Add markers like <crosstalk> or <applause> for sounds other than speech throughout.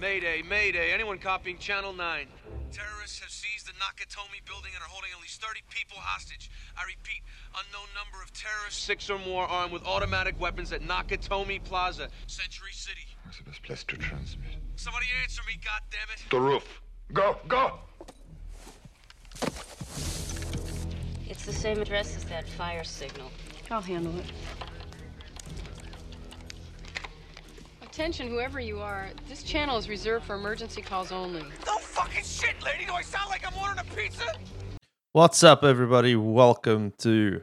Mayday, Mayday. Anyone copying Channel 9? Terrorists have seized the Nakatomi building and are holding at least 30 people hostage. I repeat, unknown number of terrorists, six or more, armed with automatic weapons at Nakatomi Plaza, Century City. What's the best place to transmit? Somebody answer me, goddammit. The roof. Go, go! It's the same address as that fire signal. I'll handle it. Attention, whoever you are, this channel is reserved for emergency calls only. No fucking shit, lady. Do I sound like I'm ordering a pizza? What's up, everybody? Welcome to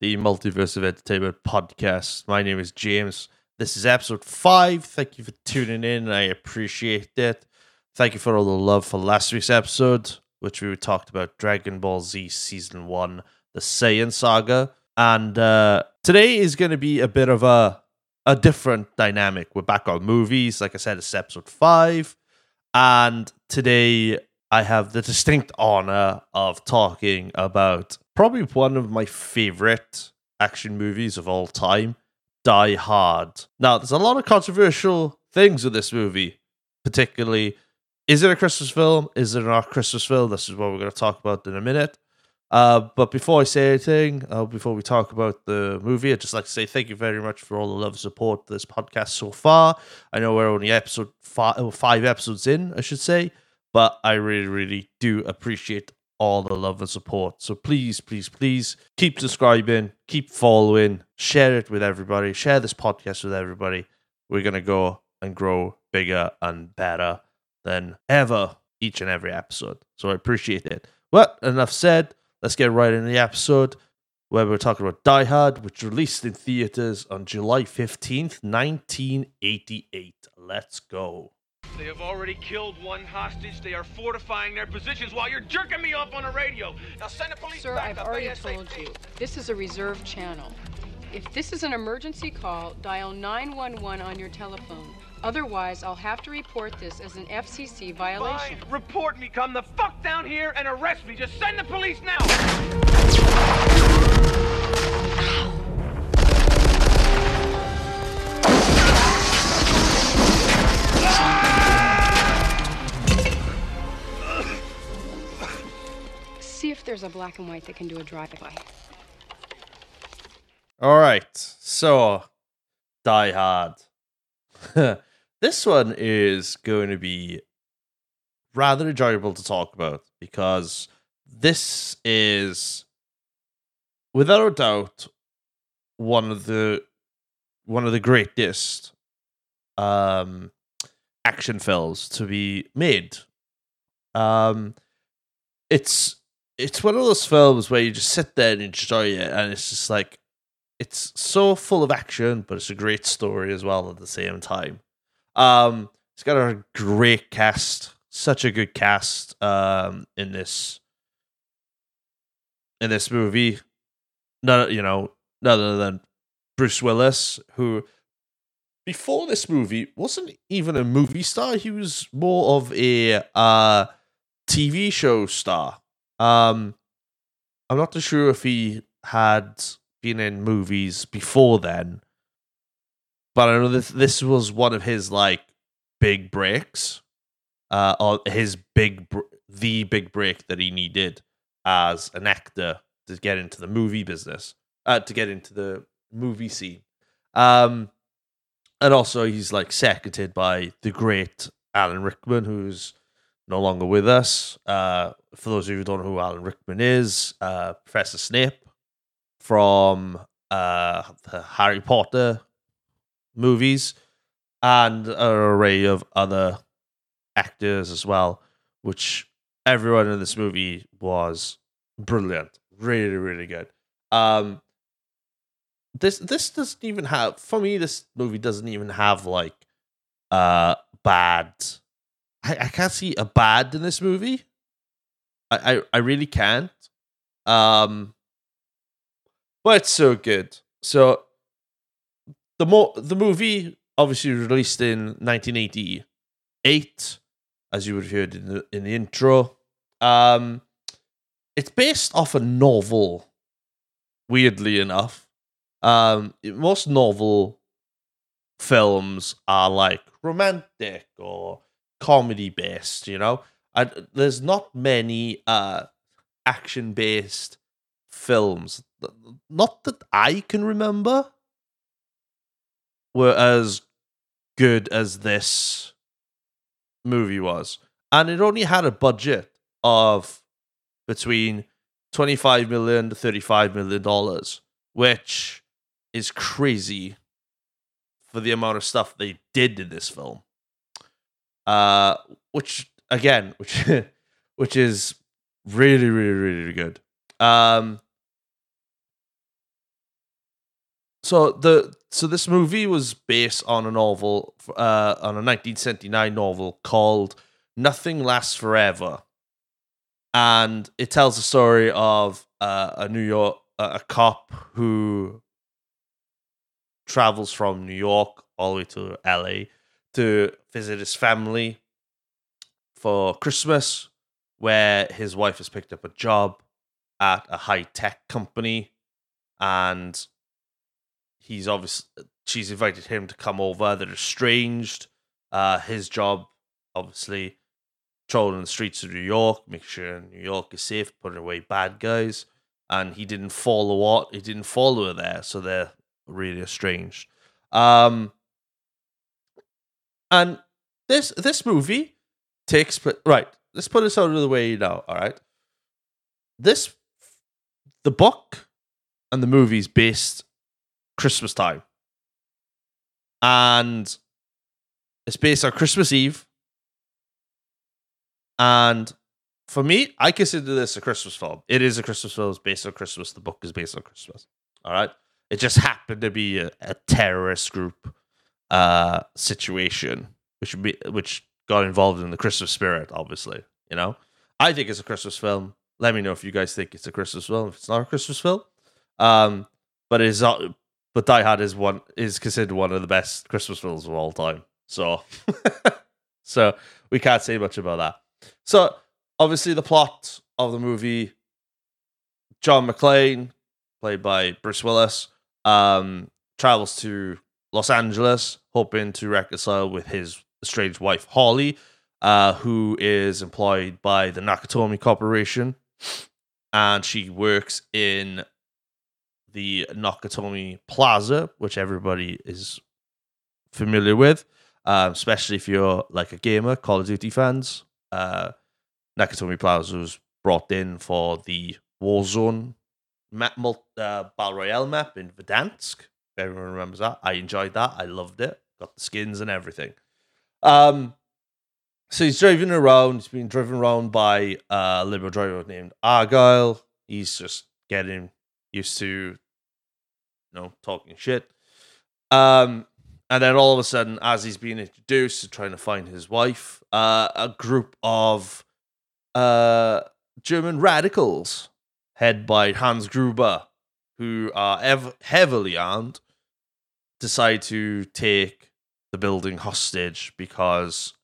the Multiverse of Entertainment podcast. My name is James. This is episode five. Thank you for tuning in. I appreciate it. Thank you for all the love for last week's episode, which we talked about Dragon Ball Z Season 1, the Saiyan Saga. And uh, today is going to be a bit of a, a different dynamic. We're back on movies. Like I said, it's episode five. And today I have the distinct honor of talking about probably one of my favorite action movies of all time, Die Hard. Now, there's a lot of controversial things with this movie, particularly is it a Christmas film? Is it not a Christmas film? This is what we're going to talk about in a minute. Uh, but before I say anything, uh, before we talk about the movie, I'd just like to say thank you very much for all the love and support this podcast so far. I know we're only episode five, oh, five episodes in, I should say, but I really, really do appreciate all the love and support. So please, please, please keep subscribing, keep following, share it with everybody, share this podcast with everybody. We're going to go and grow bigger and better than ever each and every episode. So I appreciate it. Well, enough said. Let's get right into the episode where we're talking about Die Hard, which released in theaters on July 15th, 1988. Let's go. They have already killed one hostage. They are fortifying their positions while you're jerking me off on the radio. Now send the police Sir, back I've up already ASAP. told you. This is a reserved channel. If this is an emergency call, dial 911 on your telephone. Otherwise, I'll have to report this as an FCC violation. Fine. Report me. Come the fuck down here and arrest me. Just send the police now. See if there's a black and white that can do a drive-by. All right. So, Die Hard. <laughs> this one is going to be rather enjoyable to talk about because this is, without a doubt, one of the one of the greatest um, action films to be made. Um, it's it's one of those films where you just sit there and enjoy it, and it's just like it's so full of action, but it's a great story as well at the same time. Um, it's got a great cast, such a good cast um, in this in this movie. No, you know, none other than Bruce Willis, who before this movie wasn't even a movie star. He was more of a uh, TV show star. Um, I'm not too sure if he had been in movies before then, but I know this this was one of his like big breaks, uh, or his big br- the big break that he needed as an actor to get into the movie business, uh, to get into the movie scene. Um, and also he's like seconded by the great Alan Rickman, who's no longer with us. Uh, for those of you who don't know who Alan Rickman is, uh, Professor Snape from uh, Harry Potter movies and an array of other actors as well, which everyone in this movie was brilliant, really, really good. Um, this this doesn't even have for me. This movie doesn't even have like uh bad. I, I can't see a bad in this movie. I, I, I really can't. Um, but it's so good. So the more the movie obviously released in 1988, as you would have heard in the in the intro. Um, it's based off a novel. Weirdly enough, um, most novel films are like romantic or comedy based. You know, there's not many uh action based films, not that I can remember, were as good as this movie was, and it only had a budget of between 25 million to 35 million dollars which is crazy for the amount of stuff they did in this film. Uh which again <laughs> which which is really really really good. Um so the so this movie was based on a novel uh on a 1979 novel called nothing lasts forever. And it tells the story of uh, a New York a cop who travels from New York all the way to LA to visit his family for Christmas, where his wife has picked up a job at a high tech company, and he's obviously she's invited him to come over. They're estranged. Uh, his job, obviously, trolling the streets of New York, make sure New York is safe, putting away bad guys. And he didn't follow what he didn't follow her there, so they're really estranged. Um, and this this movie takes right. Let's put this out of the way now. All right, this the book and the movie's based Christmas time, and it's based on Christmas Eve and for me, I consider this a Christmas film. It is a Christmas film. It's based on Christmas. The book is based on Christmas. All right. It just happened to be a, a terrorist group uh, situation, which be, which got involved in the Christmas spirit. Obviously, you know. I think it's a Christmas film. Let me know if you guys think it's a Christmas film. If it's not a Christmas film, um, but it is not. But Die Hard is one is considered one of the best Christmas films of all time. So, <laughs> so we can't say much about that. So obviously the plot of the movie, John McClane, played by Bruce Willis, um, travels to Los Angeles, hoping to reconcile with his estranged wife Holly, uh, who is employed by the Nakatomi Corporation, and she works in the Nakatomi Plaza, which everybody is familiar with, um, especially if you're like a gamer, Call of Duty fans uh, Nakatomi Plaza was brought in for the Warzone map, uh, Battle Royale map in Verdansk. If everyone remembers that, I enjoyed that. I loved it. Got the skins and everything. Um, so he's driving around. He's being driven around by a Liberal driver named Argyle. He's just getting used to, you know, talking shit. Um, and then all of a sudden, as he's being introduced to trying to find his wife, uh, a group of uh, German radicals, head by Hans Gruber, who are ev- heavily armed, decide to take the building hostage because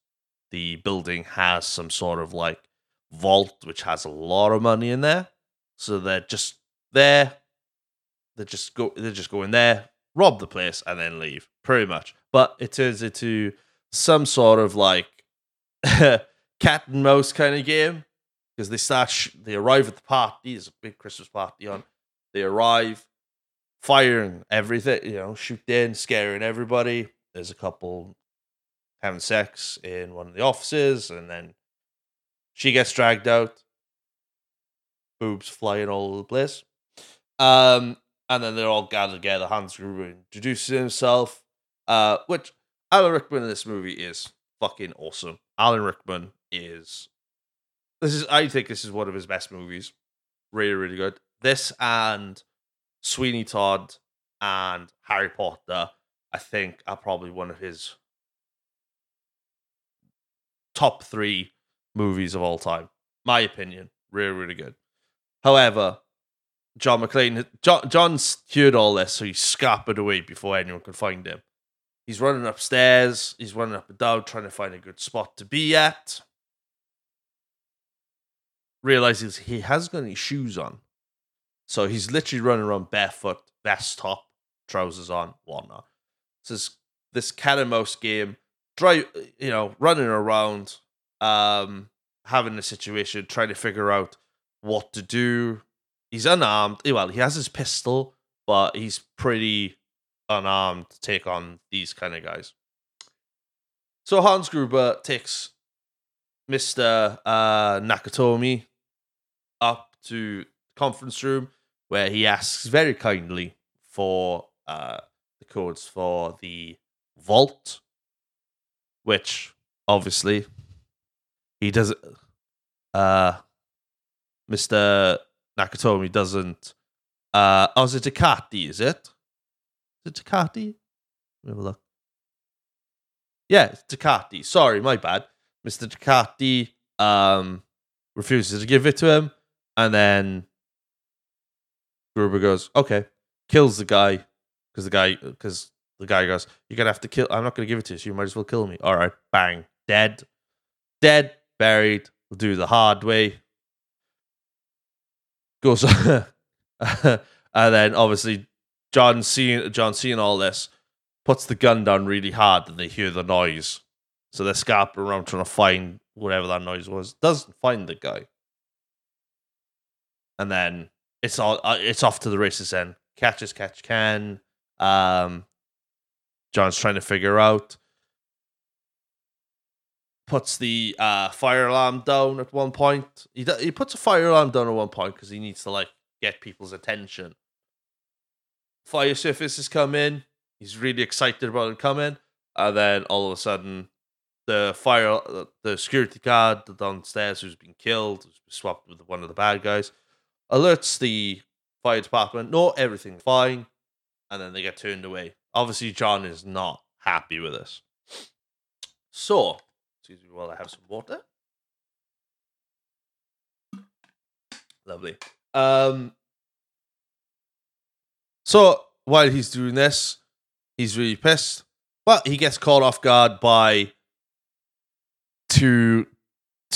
the building has some sort of like vault which has a lot of money in there. So they're just there. They just go. They just go in there, rob the place, and then leave. Pretty much. But it turns into some sort of like <laughs> cat and mouse kind of game because they start. Sh- they arrive at the party. There's a big Christmas party on. They arrive, firing everything. You know, shooting, in, scaring everybody. There's a couple having sex in one of the offices, and then she gets dragged out. Boobs flying all over the place. Um, and then they're all gathered together. Hans Gruber introduces himself, uh, which Alan Rickman in this movie is fucking awesome. Alan Rickman is this is I think this is one of his best movies. Really, really good. This and Sweeney Todd and Harry Potter, I think, are probably one of his top three movies of all time. My opinion. Really, really good. However, John McClane. John, John's heard all this, so he scampered away before anyone could find him. He's running upstairs. He's running up and down, trying to find a good spot to be at. Realizes he hasn't got any shoes on, so he's literally running around barefoot, vest top, trousers on, whatnot. So this, this cat and mouse game drive, you know, running around, um, having a situation, trying to figure out what to do. He's unarmed. eh, Well, he has his pistol, but he's pretty unarmed to take on these kind of guys. So Hans Gruber takes Mr. Uh, Nakatomi up to conference room where he asks very kindly for uh, the codes for the vault, which obviously he doesn't. Uh, Mr. Nakatomi doesn't. Uh, oh, is it Takagi? Is it? Is it Takagi? Let have a look. Yeah, it's Takagi. Sorry, my bad. Mr. Takagi um, refuses to give it to him, and then Gruber goes, "Okay," kills the guy because the guy because the guy goes, "You're gonna have to kill. I'm not gonna give it to you. So you might as well kill me." All right, bang, dead, dead, buried. We'll do the hard way. Goes, <laughs> and then obviously John seeing John seeing all this puts the gun down really hard, and they hear the noise. So they're scarping around trying to find whatever that noise was. Doesn't find the guy, and then it's all uh, it's off to the races. Then catch as catch can. Um, John's trying to figure out. Puts the uh, fire alarm down at one point. He do- he puts a fire alarm down at one point because he needs to like get people's attention. Fire surfaces come in. He's really excited about it coming, and then all of a sudden, the fire, the security guard downstairs who's been killed, who's swapped with one of the bad guys, alerts the fire department. No, everything's fine, and then they get turned away. Obviously, John is not happy with this. So, excuse me while I have some water. Lovely. Um. So while he's doing this, he's really pissed. But he gets caught off guard by two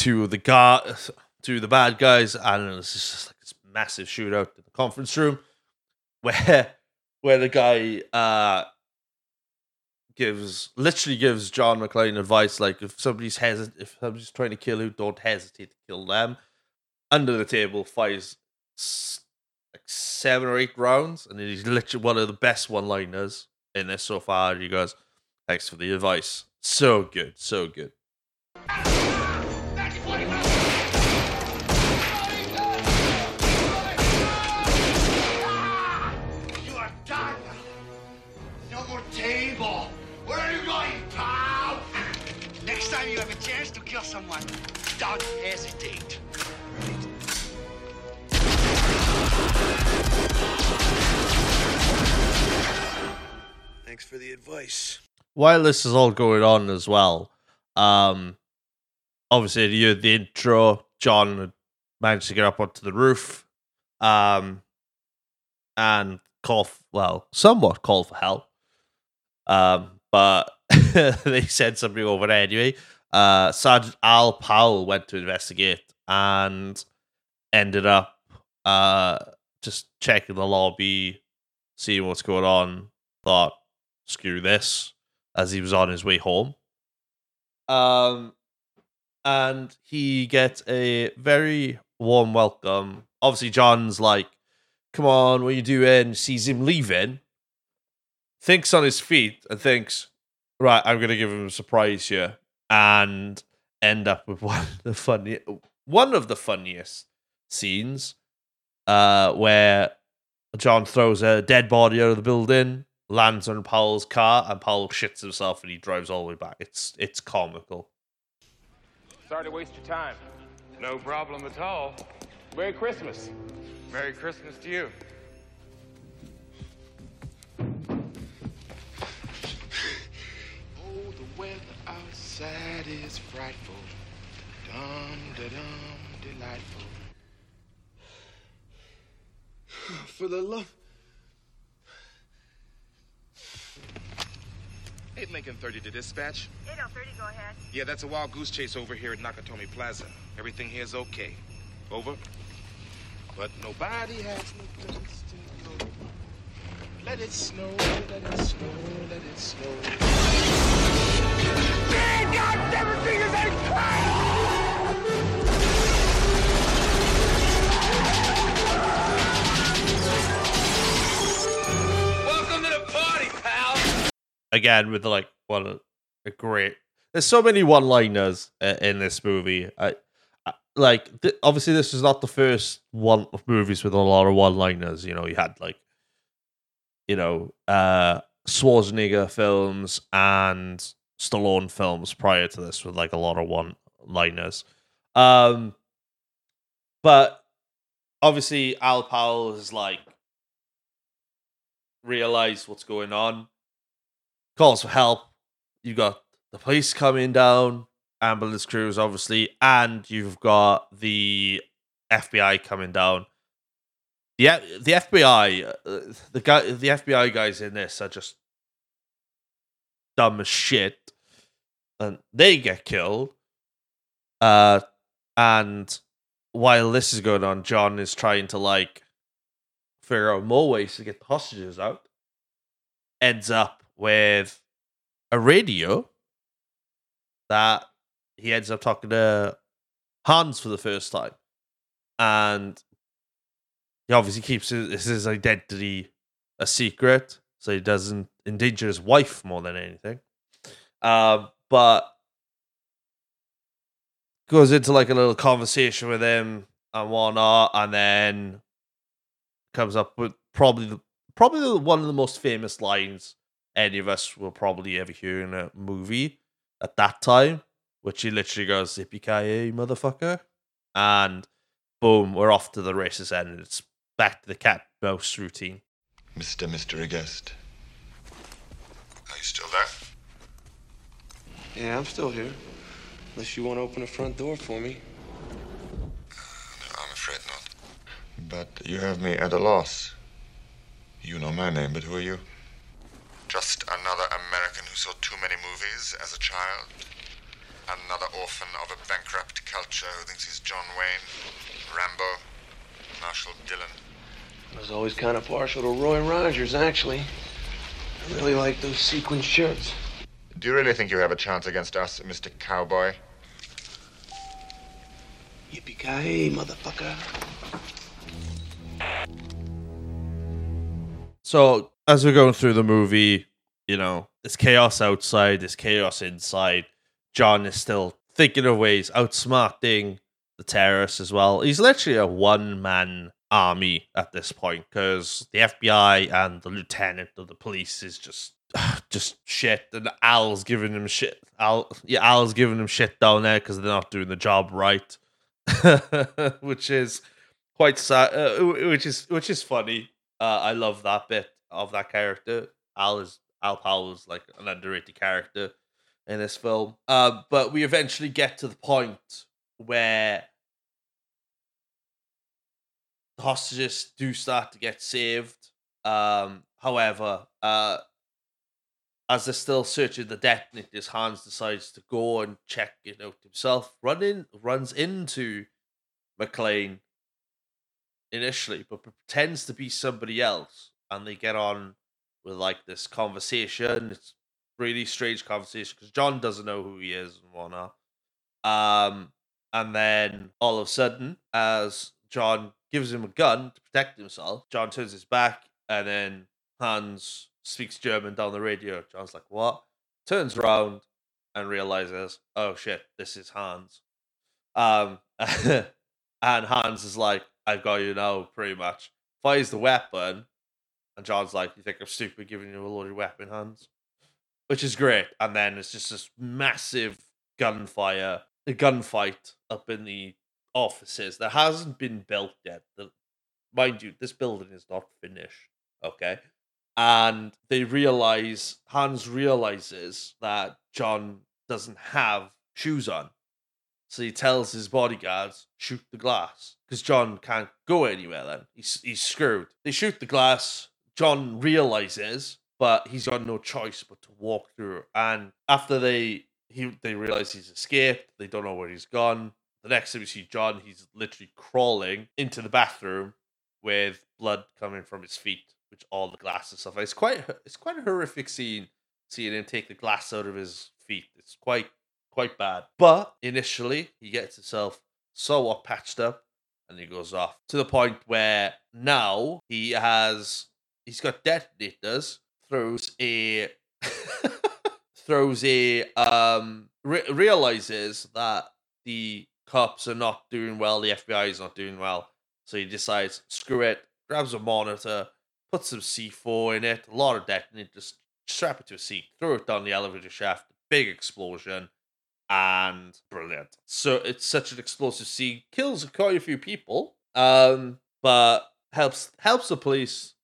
of the guard <sighs> of the bad guys. I don't know. This is just like this massive shootout in the conference room <laughs> where where the guy uh gives literally gives John McClane advice like if somebody's hesit if somebody's trying to kill you, don't hesitate to kill them. Under the table fires like seven or eight rounds, and he's literally one of the best one-liners in this so far. He goes, "Thanks for the advice. So good, so good." You have a chance to kill someone, don't hesitate. Thanks for the advice. while this is all going on as well, um, obviously you heard the intro. John managed to get up onto the roof, um, and call f- well, somewhat call for help. Um, but <laughs> they said something over there anyway. Uh, Sergeant Al Powell went to investigate and ended up uh just checking the lobby, seeing what's going on. Thought, screw this, as he was on his way home. Um, and he gets a very warm welcome. Obviously, John's like, "Come on, what are you doing?" Sees him leaving, thinks on his feet, and thinks, "Right, I'm gonna give him a surprise here," and end up with <laughs> one of the funny, one of the funniest scenes, uh, where John throws a dead body out of the building, lands on Powell's car, and Powell shits himself, and he drives all the way back. It's it's comical. Sorry to waste your time. No problem at all. Merry Christmas. Merry Christmas to you. Oh, the weather outside is frightful. Dum da dum, delightful. <sighs> For the love. 8 Lincoln 30 to dispatch. 8030, go ahead. Yeah, that's a wild goose chase over here at Nakatomi Plaza. Everything here is okay. Over. But nobody has no place to go. Let it snow, let it snow, let it snow. Again with like one of a great there's so many one liners uh, in this movie. I, like th- obviously this is not the first one of movies with a lot of one liners you know you had like you know uh Schwarzenegger films and Stallone films prior to this with like a lot of one liners um but obviously Al Powell is like realized what's going on calls for help. You've got the police coming down, ambulance crews, obviously, and you've got the FBI coming down. F- the FBI, uh, the guy, the FBI guys in this are just dumb as shit, and they get killed. Uh, and while this is going on, John is trying to like figure out more ways to get the hostages out. Ends up with a radio that he ends up talking to Hans for the first time. And he obviously keeps his, his identity a secret so he doesn't endanger his wife more than anything. Um, but goes into like a little conversation with him and whatnot, and then comes up with probably the probably one of the most famous lines any of us will probably ever hear in a movie at that time, which he literally goes "Yippee ki motherfucker," and boom, we're off to the races end. And it's back to the cat mouse routine. Mr. Mystery Guest. Are you still there? Yeah, I'm still here. Unless you want to open the front door for me. I'm afraid not. But you have me at a loss. You know my name, but who are you? Just another American who saw too many movies as a child? Another orphan of a bankrupt culture who thinks he's John Wayne, Rambo, Marshall Dillon. I was always kind of partial to Roy Rogers, actually. I really like those sequin shirts. Do you really think you have a chance against us, Mr. Cowboy? Yippee ki motherfucker. So as we're going through the movie, you know, there's chaos outside, there's chaos inside. John is still thinking of ways outsmarting the terrorists as well. He's literally a one man army at this point because the FBI and the lieutenant of the police is just <sighs> just shit, and Al's giving him shit. Al, yeah, Al's giving him shit down there because they're not doing the job right, <laughs> which is quite sad. Uh, which is which is funny. Uh, I love that bit of that character. Al is Al Powell is like an underrated character in this film. Uh, but we eventually get to the point where the hostages do start to get saved. Um, however, uh, as they're still searching the detonators, Hans decides to go and check it out himself. Running runs into McClane initially, but pretends to be somebody else, and they get on with like this conversation. It's really strange conversation because John doesn't know who he is and whatnot. Um, and then all of a sudden, as John gives him a gun to protect himself, John turns his back, and then Hans speaks German down the radio. John's like, "What?" Turns around and realizes, "Oh shit, this is Hans." Um, <laughs> and Hans is like, "I've got you now," pretty much. Fires the weapon, and John's like, "You think I'm stupid giving you a loaded weapon, Hans?" Which is great. And then it's just this massive gunfire, a gunfight up in the offices that hasn't been built yet. The, mind you, this building is not finished. Okay. And they realize, Hans realizes that John doesn't have shoes on. So he tells his bodyguards, shoot the glass. Because John can't go anywhere then. He's, he's screwed. They shoot the glass. John realizes, but he's got no choice but to walk through. And after they he they realize he's escaped, they don't know where he's gone. The next time we see John, he's literally crawling into the bathroom with blood coming from his feet, which all the glass and stuff. It's quite it's quite a horrific scene seeing him take the glass out of his feet. It's quite quite bad. But initially, he gets himself somewhat patched up, and he goes off to the point where now he has he's got detonators. Throws a <laughs> throws a um re- realizes that the cops are not doing well, the FBI is not doing well, so he decides screw it, grabs a monitor, puts some C4 in it, a lot of detonators, strap it to a seat, throw it down the elevator shaft, big explosion, and brilliant. So it's such an explosive scene, kills quite a few people, um, but helps helps the police.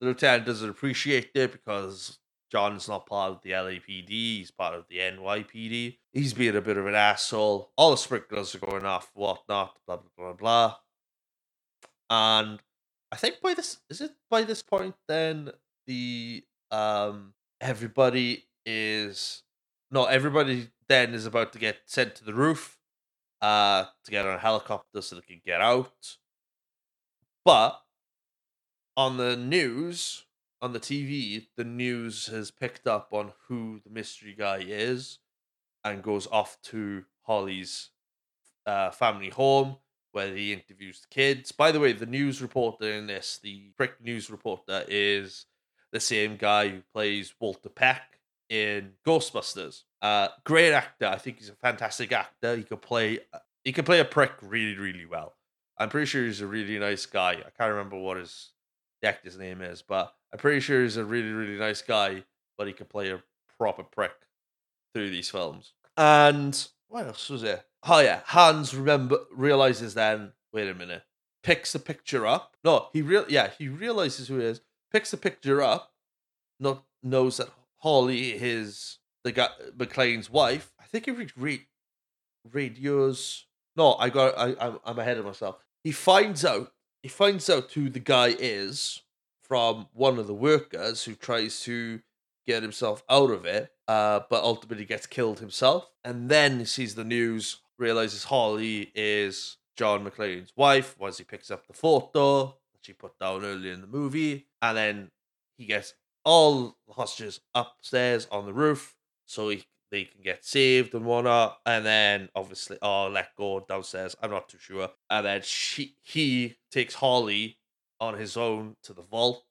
The lieutenant doesn't appreciate it because John's not part of the LAPD, he's part of the NYPD. He's being a bit of an asshole. All the sprinklers are going off, whatnot, blah blah blah blah. And I think by this is it by this point then the um everybody is no everybody then is about to get sent to the roof uh to get on a helicopter so they can get out. But on the news, on the TV, the news has picked up on who the mystery guy is and goes off to Holly's uh, family home where he interviews the kids. By the way, the news reporter in this, the prick news reporter, is the same guy who plays Walter Peck in Ghostbusters. Uh, great actor. I think he's a fantastic actor. He could play. He can play a prick really, really well. I'm pretty sure he's a really nice guy. I can't remember what his the actor's name is, but I'm pretty sure he's a really, really nice guy. But he could play a proper prick through these films. And what else was it? Oh yeah, Hans remember realizes then. Wait a minute. Picks the picture up. No, he real yeah he realizes who it is. Picks the picture up. Not knows that Holly is the guy McClane's wife. I think he read, read radios. No, I got I I'm ahead of myself. He finds out he finds out who the guy is from one of the workers who tries to get himself out of it, uh, but ultimately gets killed himself. And then he sees the news, realizes Holly is John McClane's wife once he picks up the photo that she put down earlier in the movie. And then he gets all the hostages upstairs on the roof so he, they can get saved and whatnot. And then obviously, oh, let go downstairs. I'm not too sure. And then she he takes Holly on his own to the vault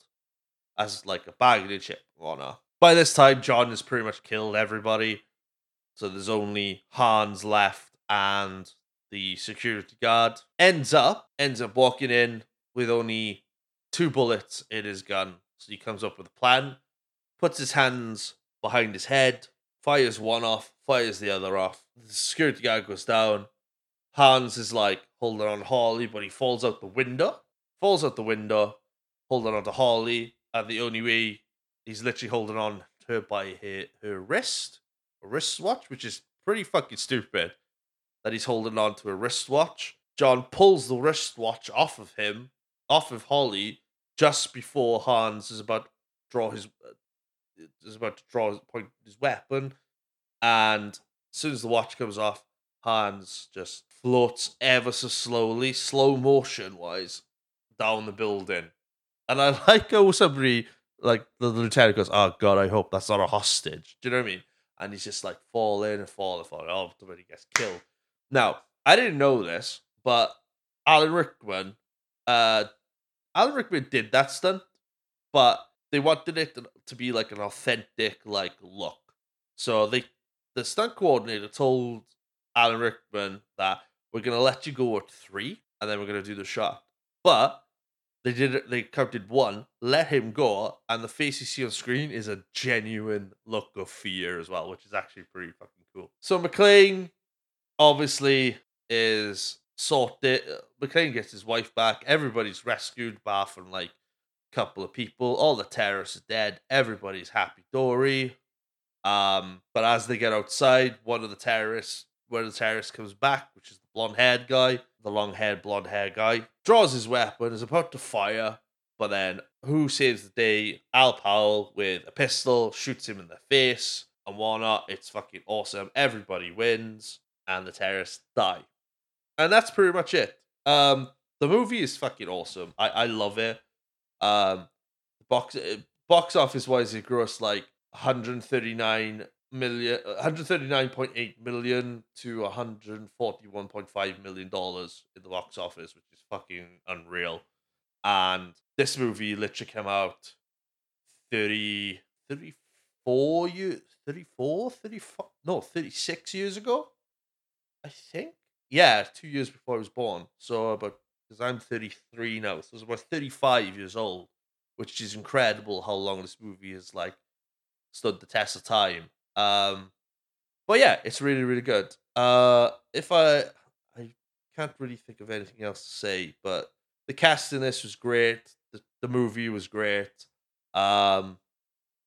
as like a bargaining chip and whatnot. By this time, John has pretty much killed everybody. So there's only Hans left and the security guard. Ends up ends up walking in with only two bullets in his gun. So he comes up with a plan, puts his hands behind his head, fires one off, fires the other off. The security guard goes down. Hans is like holding on Harley, but he falls out the window. Falls out the window, holding on to Harley, and the only way he's literally holding on to her by her, her wrist, a wristwatch, which is pretty fucking stupid that he's holding on to a wristwatch. John pulls the wristwatch off of him, off of Holly, just before Hans is about to draw his is about to draw his point his weapon, and as soon as the watch comes off, Hans just floats ever so slowly, slow motion wise, down the building. And I <laughs> like how somebody like the lieutenant goes, "Oh God, I hope that's not a hostage." Do you know what I mean? And he's just like falling and falling, and falling. Oh, somebody gets killed. Now, I didn't know this, but Alan Rickman, uh, Alan Rickman did that stunt, but they wanted it to, be like an authentic like look. So they, the stunt coordinator told Alan Rickman that we're gonna let you go at three, and then we're gonna do the shot. But they did it. They counted one, let him go, and the face you see on screen is a genuine look of fear as well, which is actually pretty fucking cool. So McClane obviously is sorted. Uh, McClane gets his wife back. Everybody's rescued, bar from like couple of people. All the terrorists are dead. Everybody's happy dory. Um, but as they get outside, one of the terrorists, one of the terrorists comes back, which is the blonde haired guy, the long haired blonde haired guy, draws his weapon, is about to fire, but then who saves the day? Al Powell with a pistol shoots him in the face and whatnot. It's fucking awesome. Everybody wins, and the terrorists die. And that's pretty much it. Um, the movie is fucking awesome. I, I love it. Um, box box office wise, it grossed like 139 million, 139.8 million to 141.5 million dollars in the box office, which is fucking unreal. And this movie literally came out 30, 34 years, 34, 35, no, 36 years ago, I think. Yeah, two years before I was born. So about, because I'm 33 now, so I was about 35 years old, which is incredible how long this movie has like stood the test of time. Um, but yeah, it's really, really good. Uh, if I, I can't really think of anything else to say, but the cast in this was great. The, the movie was great. Um,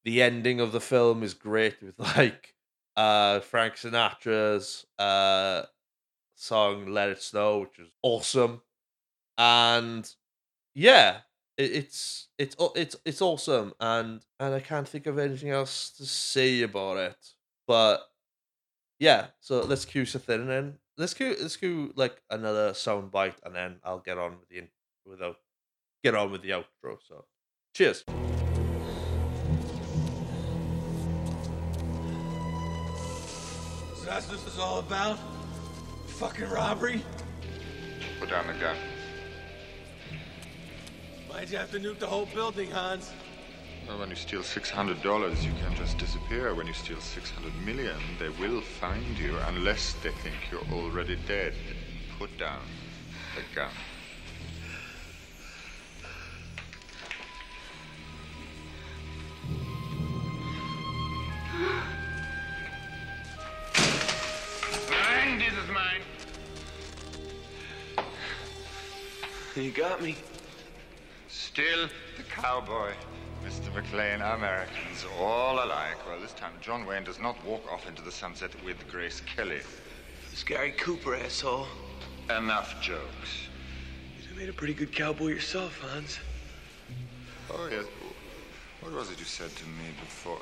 the ending of the film is great with <laughs> like uh Frank Sinatra's uh song "Let It Snow," which was awesome, and yeah, it, it's it's au- it's it's awesome, and and I can't think of anything else to say about it, but yeah. So let's cue something, and then let's cue let's cue like another sound bite, and then I'll get on with the in- without get on with the outro. So cheers. So that's what this is all about? Fucking robbery? Put down the gun. Why'd you have to nuke the whole building, Hans? Well, when you steal $600, you can just disappear. When you steal 600 million, they will find you unless they think you're already dead. Put down the gun. Mine, this is mine. You got me. Still the cowboy. Mr. McClane, Americans, all alike. Well, this time John Wayne does not walk off into the sunset with Grace Kelly. It's Gary Cooper, asshole. Enough jokes. You made a pretty good cowboy yourself, Hans. Oh, yes. What was it you said to me before?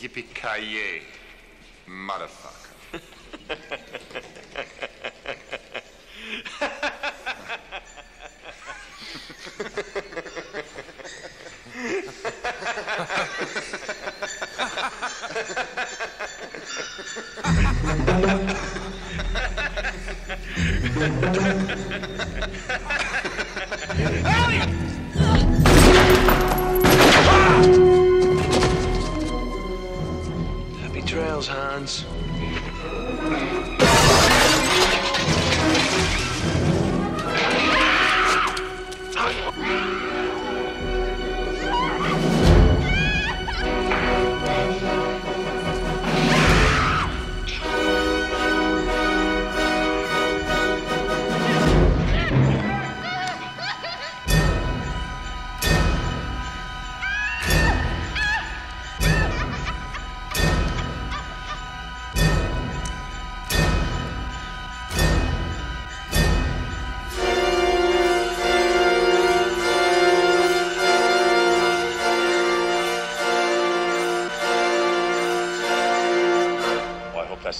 Yippee-ki-yay, motherfucker. <laughs>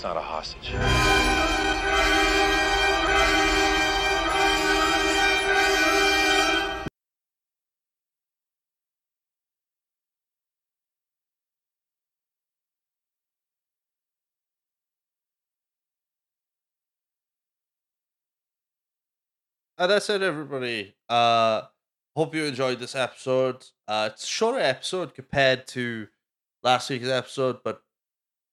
that's not a hostage. And that's it, everybody. Uh, hope you enjoyed this episode. Uh, it's a shorter episode compared to last week's episode, but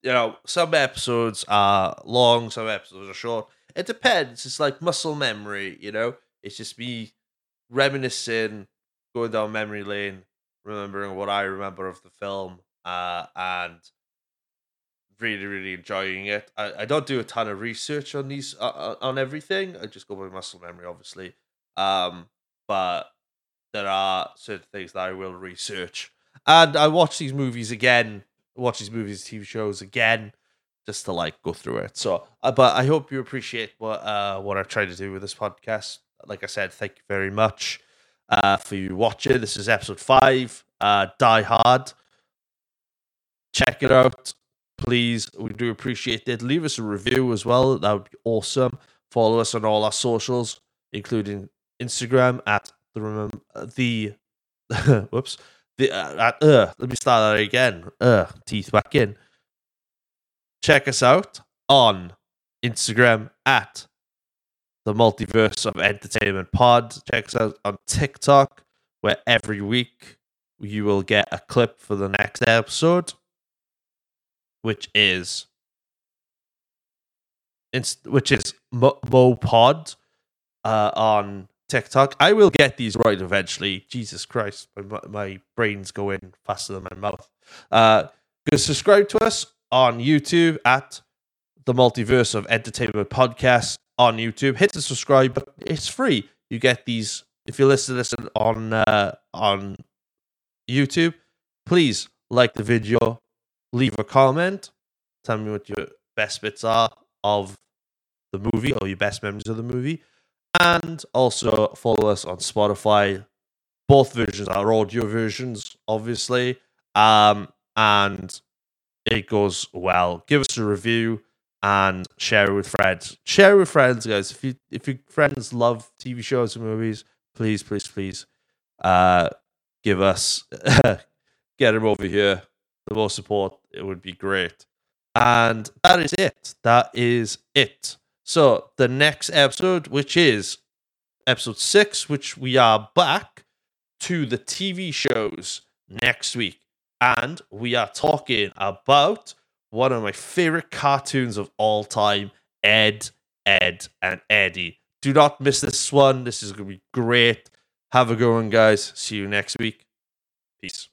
you know, some episodes are long, some episodes are short. It depends. It's like muscle memory, you know. It's just me reminiscing, going down memory lane, remembering what I remember of the film, uh, and really, really enjoying it. I, I don't do a ton of research on these uh, uh, on everything. I just go by muscle memory, obviously. Um, but there are certain things that I will research, and I watch these movies again. Watch these movies, TV shows again, just to like go through it. So, uh, but I hope you appreciate what uh what I've tried to do with this podcast. Like I said, thank you very much uh for you watching. This is episode five. Uh, Die Hard. Check it out please. We do appreciate it. Leave us a review as well. That would be awesome. Follow us on all our socials, including Instagram at the remem- uh, the <laughs> whoops The, uh, uh, uh, let me start that again. Uh, teeth back in. Check us out on Instagram at the Multiverse of Entertainment Pod. Check us out on TikTok, where every week you will get a clip for the next episode, which is which is Mo- Pod uh, on TikTok. I will get these right eventually. Jesus Christ, my, my brain's going faster than my mouth. Uh, go subscribe to us on YouTube at the Multiverse of Entertainment Podcast on YouTube. Hit the subscribe, but it's free. You get these if you listen to this on uh, on YouTube. Please like the video, leave a comment, tell me what your best bits are of the movie or your best memories of the movie, and also follow us on Spotify. Both versions are audio versions, obviously, um, and it goes well. Give us a review and share it with friends. Share it with friends, guys. If you if your friends love TV shows and movies, please, please, please, uh, give us <laughs> get them over here. The more support, it would be great. And that is it. That is it. So the next episode, which is episode six, which we are back to the TV shows next week. And we are talking about one of my favorite cartoons of all time, Ed, Edd, and Eddy. Do not miss this one. This is going to be great. Have a good one, guys. See you next week. Peace.